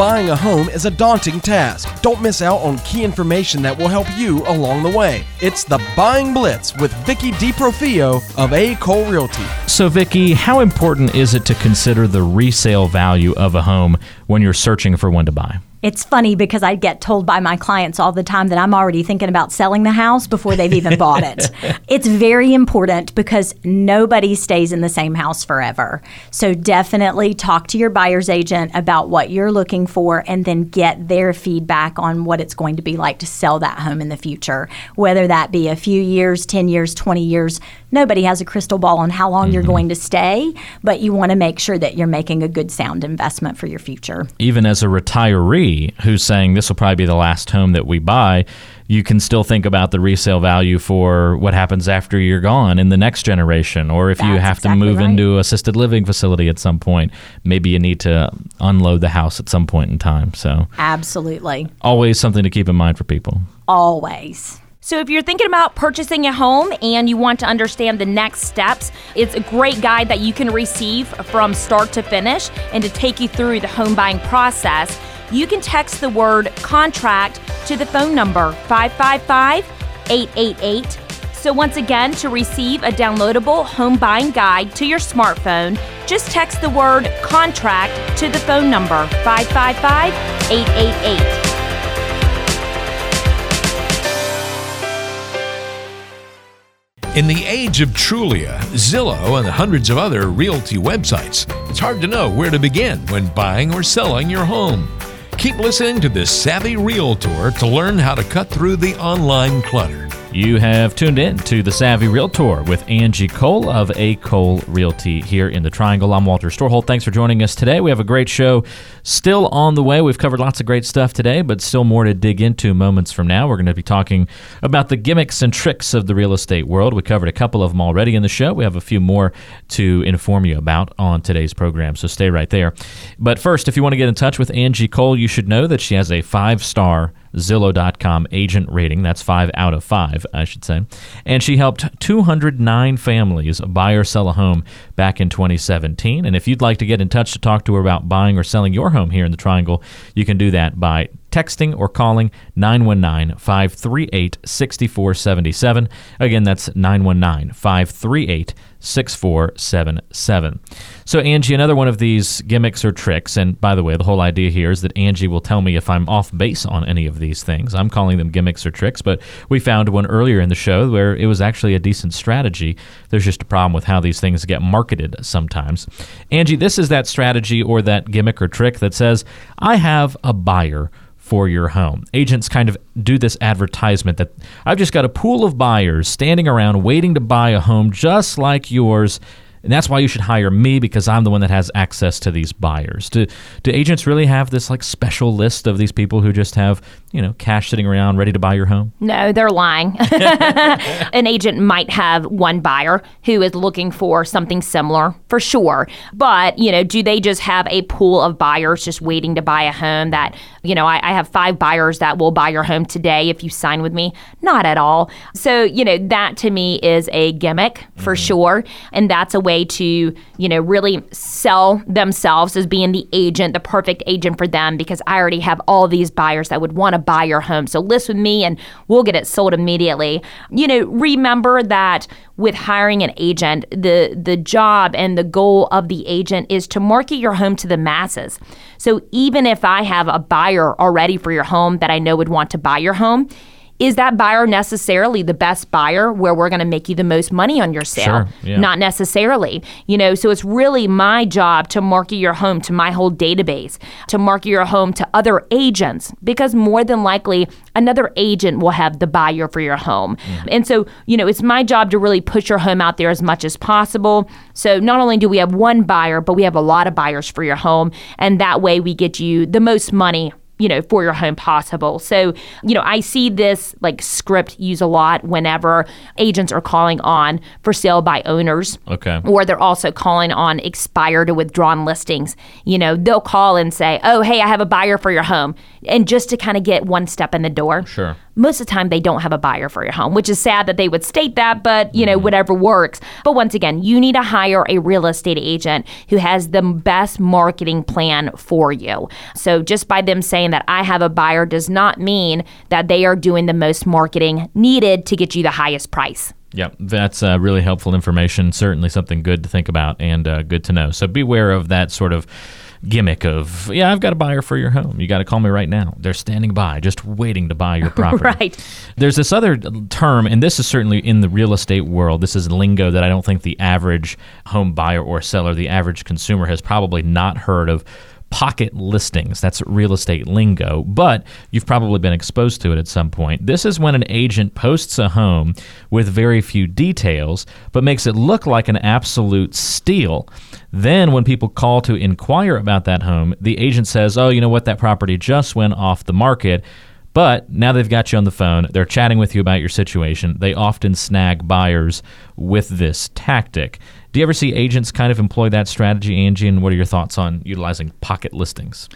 Buying a home is a daunting task. Don't miss out on key information that will help you along the way. It's the Buying Blitz with Vicky DiProfio of A. Cole Realty. So, Vicky, how important is it to consider the resale value of a home when you're searching for one to buy? It's funny because I get told by my clients all the time that I'm already thinking about selling the house before they've even bought it. It's very important because nobody stays in the same house forever. So definitely talk to your buyer's agent about what you're looking for and then get their feedback on what it's going to be like to sell that home in the future. Whether that be a few years, 10 years, 20 years, nobody has a crystal ball on how long mm-hmm. you're going to stay, but you want to make sure that you're making a good sound investment for your future. Even as a retiree who's saying this will probably be the last home that we buy, you can still think about the resale value for what happens after you're gone in the next generation or if That's you have exactly to move right. into assisted living facility at some point maybe you need to unload the house at some point in time so absolutely always something to keep in mind for people always so, if you're thinking about purchasing a home and you want to understand the next steps, it's a great guide that you can receive from start to finish and to take you through the home buying process. You can text the word contract to the phone number 555 888. So, once again, to receive a downloadable home buying guide to your smartphone, just text the word contract to the phone number 555 888. In the age of Trulia, Zillow, and the hundreds of other realty websites, it's hard to know where to begin when buying or selling your home. Keep listening to this Savvy Realtor to learn how to cut through the online clutter. You have tuned in to the Savvy Realtor with Angie Cole of A. Cole Realty here in the Triangle. I'm Walter Storholt. Thanks for joining us today. We have a great show still on the way. We've covered lots of great stuff today, but still more to dig into moments from now. We're going to be talking about the gimmicks and tricks of the real estate world. We covered a couple of them already in the show. We have a few more to inform you about on today's program, so stay right there. But first, if you want to get in touch with Angie Cole, you should know that she has a five star Zillow.com agent rating. That's five out of five, I should say. And she helped 209 families buy or sell a home back in 2017. And if you'd like to get in touch to talk to her about buying or selling your home here in the Triangle, you can do that by texting or calling 919 538 6477. Again, that's 919 538 6477. So, Angie, another one of these gimmicks or tricks, and by the way, the whole idea here is that Angie will tell me if I'm off base on any of these things. I'm calling them gimmicks or tricks, but we found one earlier in the show where it was actually a decent strategy. There's just a problem with how these things get marketed sometimes. Angie, this is that strategy or that gimmick or trick that says, I have a buyer for your home. Agents kind of do this advertisement that I've just got a pool of buyers standing around waiting to buy a home just like yours. And that's why you should hire me because I'm the one that has access to these buyers. Do, do agents really have this like special list of these people who just have, you know, cash sitting around ready to buy your home? No, they're lying. An agent might have one buyer who is looking for something similar for sure. But, you know, do they just have a pool of buyers just waiting to buy a home that, you know, I, I have five buyers that will buy your home today if you sign with me? Not at all. So, you know, that to me is a gimmick for mm-hmm. sure. And that's a way to, you know, really sell themselves as being the agent, the perfect agent for them because I already have all these buyers that would want to buy your home. So list with me and we'll get it sold immediately. You know, remember that with hiring an agent, the the job and the goal of the agent is to market your home to the masses. So even if I have a buyer already for your home that I know would want to buy your home, is that buyer necessarily the best buyer where we're going to make you the most money on your sale? Sure, yeah. Not necessarily. You know, so it's really my job to market your home to my whole database, to market your home to other agents because more than likely another agent will have the buyer for your home. Mm. And so, you know, it's my job to really push your home out there as much as possible. So not only do we have one buyer, but we have a lot of buyers for your home and that way we get you the most money you know, for your home possible. So, you know, I see this like script used a lot whenever agents are calling on for sale by owners. Okay. Or they're also calling on expired or withdrawn listings. You know, they'll call and say, oh, hey, I have a buyer for your home. And just to kind of get one step in the door. Sure. Most of the time, they don't have a buyer for your home, which is sad that they would state that, but you know, Mm-hmm. whatever works. But once again, you need to hire a real estate agent who has the best marketing plan for you. So just by them saying that I have a buyer does not mean that they are doing the most marketing needed to get you the highest price. Yep, that's uh, really helpful information. Certainly something good to think about and uh, good to know. So beware of that sort of gimmick of, yeah, I've got a buyer for your home. You got to call me right now. They're standing by, just waiting to buy your property. Right. There's this other term, and this is certainly in the real estate world. This is lingo that I don't think the average home buyer or seller, the average consumer, has probably not heard of. Pocket listings. That's real estate lingo, but you've probably been exposed to it at some point. This is when an agent posts a home with very few details, but makes it look like an absolute steal. Then, when people call to inquire about that home, the agent says, Oh, you know what? That property just went off the market. But now they've got you on the phone, they're chatting with you about your situation. They often snag buyers with this tactic. Do you ever see agents kind of employ that strategy, Angie? And what are your thoughts on utilizing pocket listings?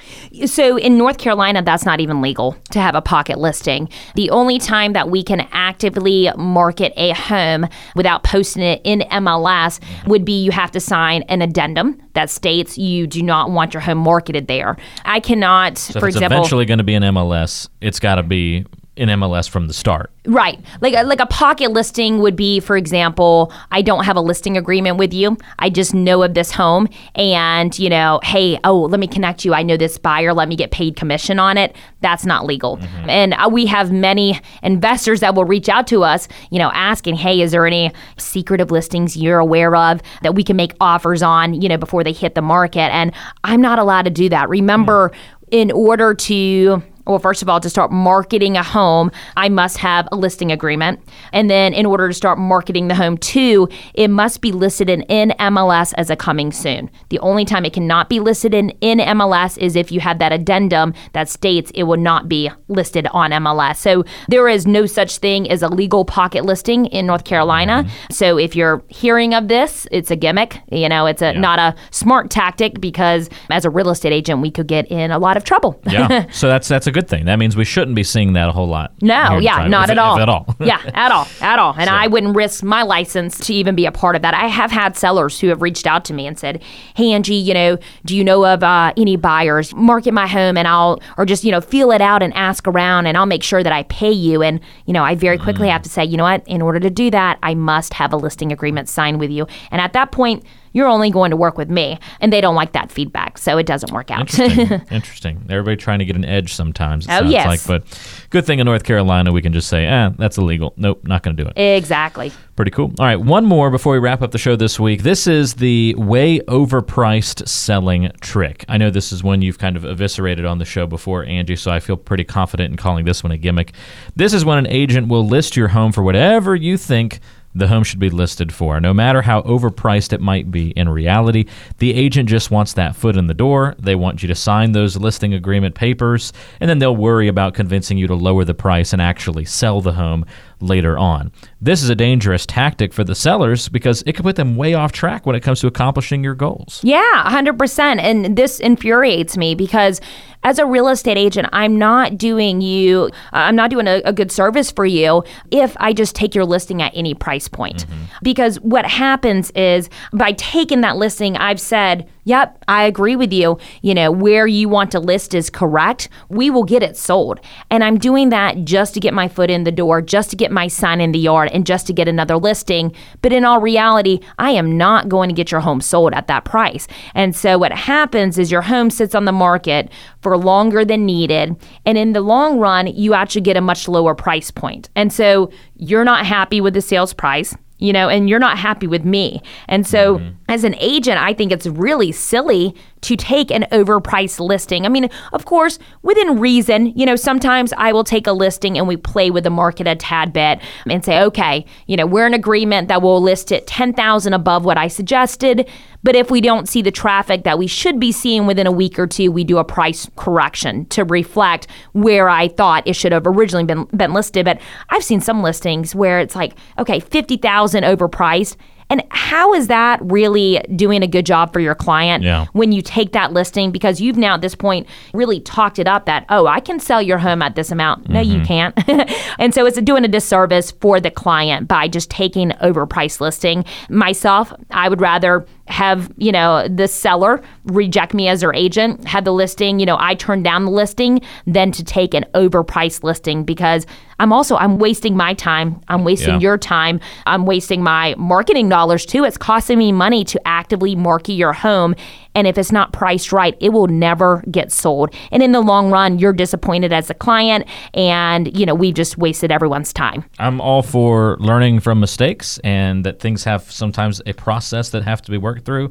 So in North Carolina, that's not even legal to have a pocket listing. The only time that we can actively market a home without posting it in MLS would be you have to sign an addendum that states you do not want your home marketed there. I cannot, So for if it's example, eventually going to be an MLS, it's got to be in MLS from the start. Right. Like a, like a pocket listing would be, for example, I don't have a listing agreement with you. I just know of this home and, you know, hey, oh, let me connect you. I know this buyer. Let me get paid commission on it. That's not legal. And uh, we have many investors that will reach out to us, you know, asking, hey, is there any secretive listings you're aware of that we can make offers on, you know, before they hit the market? And I'm not allowed to do that. Remember, in order to well, first of all, to start marketing a home, I must have a listing agreement. And then, in order to start marketing the home too, it must be listed in, in MLS as a coming soon. The only time it cannot be listed in, in MLS is if you have that addendum that states it will not be listed on MLS. So, there is no such thing as a legal pocket listing in North Carolina. Mm-hmm. So, if you're hearing of this, it's a gimmick. You know, it's a, not a smart tactic because as a real estate agent, we could get in a lot of trouble. Yeah. so that's that's a good thing. That means we shouldn't be seeing that a whole lot. No, yeah, not if- at all. At all. yeah, at all, at all. And I wouldn't risk my license to even be a part of that. I have had sellers who have reached out to me and said, "Hey, Angie, you know, do you know of uh, any buyers? Market my home, and I'll, or just you know, feel it out and ask around, and I'll make sure that I pay you." And you know, I very quickly have to say, you know what? In order to do that, I must have a listing agreement signed with you. And at that point. You're only going to work with me. And they don't like that feedback. So it doesn't work out. Interesting. Interesting. Everybody trying to get an edge sometimes. It Oh, sounds yes. like, but good thing in North Carolina we can just say, eh, that's illegal. Nope, not going to do it. exactly. Pretty cool. All right, one more before we wrap up the show this week. This is the way overpriced selling trick. I know this is one you've kind of eviscerated on the show before, Angie, so I feel pretty confident in calling this one a gimmick. This is when an agent will list your home for whatever you think the home should be listed for. No matter how overpriced it might be, in reality, the agent just wants that foot in the door. They want you to sign those listing agreement papers, and then they'll worry about convincing you to lower the price and actually sell the home later on. This is a dangerous tactic for the sellers because it could put them way off track when it comes to accomplishing your goals. Yeah, 100%. And this infuriates me because as a real estate agent, I'm not doing you, uh, I'm not doing a, a good service for you if I just take your listing at any price point. Mm-hmm. Because what happens is by taking that listing, I've said, yep, I agree with you. You know, where you want to list is correct. We will get it sold. And I'm doing that just to get my foot in the door, just to get my sign in the yard, and just to get another listing. But in all reality, I am not going to get your home sold at that price. And so what happens is your home sits on the market for longer than needed. And in the long run, you actually get a much lower price point. And so you're not happy with the sales price you know, and you're not happy with me. And so, mm-hmm. as an agent, I think it's really silly to take an overpriced listing. I mean, of course, within reason, you know, sometimes I will take a listing and we play with the market a tad bit and say, okay, you know, we're in agreement that we'll list it 10,000 above what I suggested. But if we don't see the traffic that we should be seeing within a week or two, we do a price correction to reflect where I thought it should have originally been been listed. But I've seen some listings where it's like, okay, fifty thousand overpriced. And how is that really doing a good job for your client Yeah. when you take that listing? Because you've now at this point really talked it up that oh I can sell your home at this amount. No you mm-hmm. can't. And so it's doing a disservice for the client by just taking overpriced listing. Myself I would rather have you know the seller reject me as their agent have the listing you know I turn down the listing than to take an overpriced listing because I'm also I'm wasting my time. I'm wasting Yeah. your time. I'm wasting my marketing dollars too. It's costing me money to actively market your home and if it's not priced right it will never get sold. And in the long run you're disappointed as a client and you know we've just wasted everyone's time. I'm all for learning from mistakes and that things have sometimes a process that have to be worked through.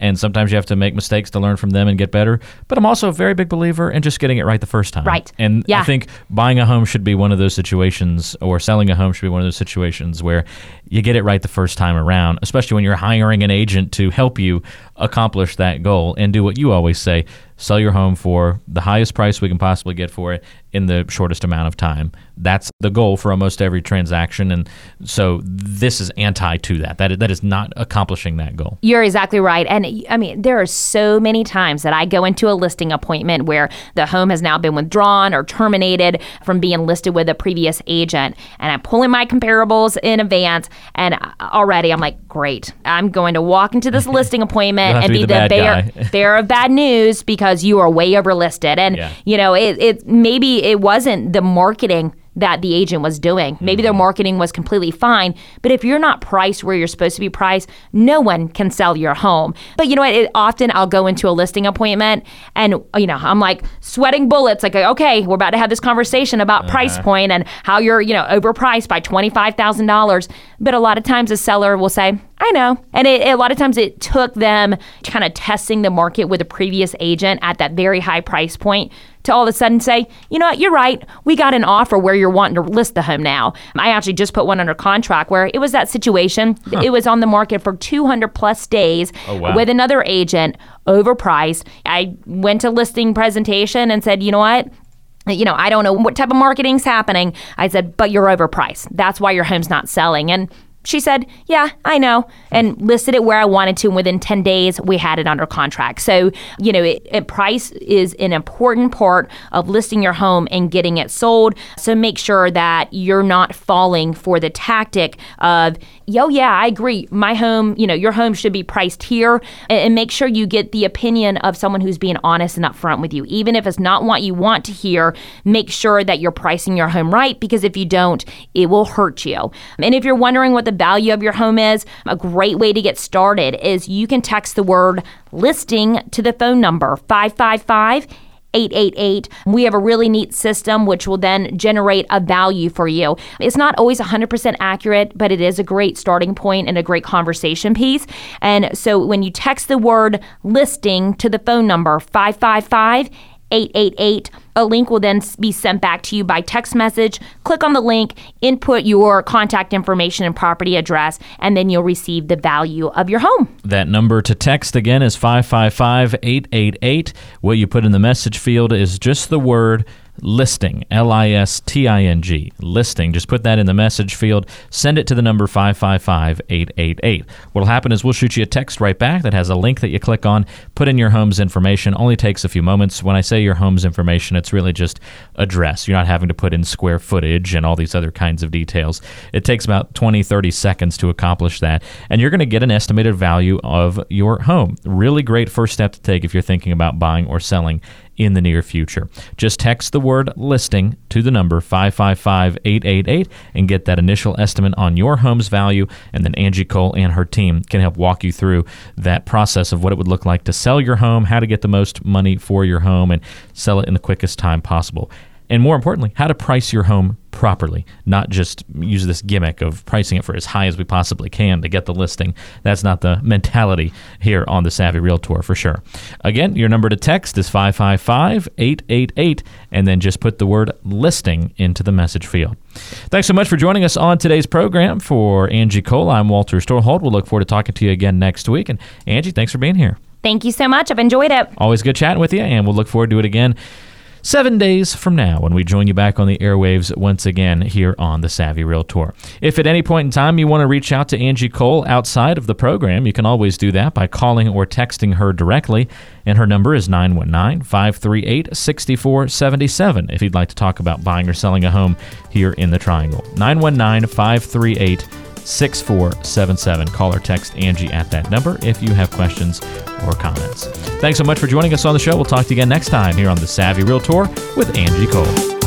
And sometimes you have to make mistakes to learn from them and get better. But I'm also a very big believer in just getting it right the first time. Right. And I think buying a home should be one of those situations, or selling a home should be one of those situations where you get it right the first time around, especially when you're hiring an agent to help you accomplish that goal and do what you always say sell your home for the highest price we can possibly get for it in the shortest amount of time. That's the goal for almost every transaction. And so this is anti to that. That is, that is not accomplishing that goal. You're exactly right. And I mean, there are so many times that I go into a listing appointment where the home has now been withdrawn or terminated from being listed with a previous agent. And I'm pulling my comparables in advance. And already I'm like, great. I'm going to walk into this listing appointment and be, be the the, bad bearer, of bad news because you are way overlisted. And, Yeah. you know, it, it maybe it wasn't the marketing that the agent was doing. Maybe their mm-hmm. marketing was completely fine, but if you're not priced where you're supposed to be priced, no one can sell your home. But you know what? It, often I'll go into a listing appointment and you know I'm like sweating bullets. Like okay, we're about to have this conversation about price uh-huh. point and how you're you know overpriced by twenty five thousand dollars. But a lot of times a seller will say, I know. And it, a lot of times it took them kind of testing the market with a previous agent at that very high price point to all of a sudden say, you know what, you're right. We got an offer where you're wanting to list the home now. I actually just put one under contract where it was that situation. It was on the market for 200 plus days Oh, wow. with another agent, overpriced. I went to listing presentation and said, you know what? you know, I don't know what type of marketing's happening. I said, but you're overpriced. That's why your home's not selling. And she said, Yeah, I know, and listed it where I wanted to. And within 10 days, we had it under contract. So, you know, it, it, price is an important part of listing your home and getting it sold. So make sure that you're not falling for the tactic of, yo, yeah, I agree. My home, you know, your home should be priced here. And, and make sure you get the opinion of someone who's being honest and upfront with you. Even if it's not what you want to hear, make sure that you're pricing your home right because if you don't, it will hurt you. And if you're wondering what the the value of your home is, a great way to get started is you can text the word listing to the phone number 555 888. We have a really neat system which will then generate a value for you. It's not always 100% accurate, but it is a great starting point and a great conversation piece. And so when you text the word listing to the phone number 555 888. A link will then be sent back to you by text message. Click on the link, input your contact information and property address, and then you'll receive the value of your home. That number to text again is 555 888. What you put in the message field is just the word listing, L I S T I N G, listing. Just put that in the message field, send it to the number 555 888. What'll happen is we'll shoot you a text right back that has a link that you click on, put in your home's information. Only takes a few moments. When I say your home's information, it's really just address. You're not having to put in square footage and all these other kinds of details. It takes about 20, 30 seconds to accomplish that, and you're going to get an estimated value of your home. Really great first step to take if you're thinking about buying or selling in the near future. Just text the word listing to the number 555 888 and get that initial estimate on your home's value. And then Angie Cole and her team can help walk you through that process of what it would look like to sell your home, how to get the most money for your home, and sell it in the quickest time possible and more importantly, how to price your home properly, not just use this gimmick of pricing it for as high as we possibly can to get the listing. That's not the mentality here on the Savvy Realtor for sure. Again, your number to text is 555 888, and then just put the word listing into the message field. Thanks so much for joining us on today's program. For Angie Cole, I'm Walter Storholt. We'll look forward to talking to you again next week. And Angie, thanks for being here. Thank you so much. I've enjoyed it. Always good chatting with you, and we'll look forward to it again seven days from now when we join you back on the airwaves once again here on the Savvy Realtor. If at any point in time you want to reach out to Angie Cole outside of the program, you can always do that by calling or texting her directly. And her number is 919 538 6477 if you'd like to talk about buying or selling a home here in the Triangle. 919 538 6477. Call or text Angie at that number if you have questions or comments. Thanks so much for joining us on the show. We'll talk to you again next time here on the Savvy Realtor with Angie Cole.